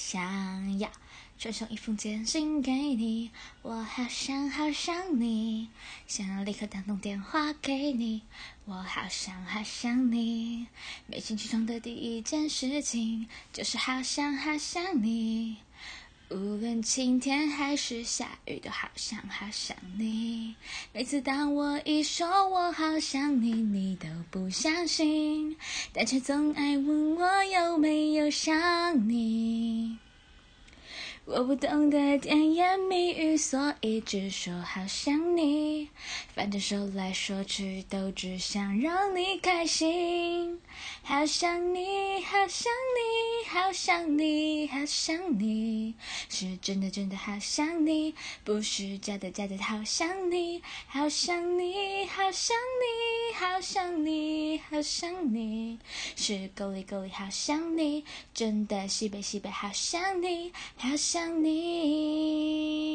想要传送一封简信给你，我好想好想你，想要立刻打通电话给你，我好想好想你。每天起床的第一件事情就是好想好想你，无论晴天还是下雨，都好想好想你。每次当我一说我好想你，你都不相信，但却总爱问我有没有想你。我不懂得甜言蜜语，所以只说好想你。反正说来说去都只想让你开心。好想你，好想你，好想你，好想你，是真的真的好想你，不是假的假的好想你。好想你，好想你，好想你，好想你，是够力够力好想你，真的西北西北好想你，好想你。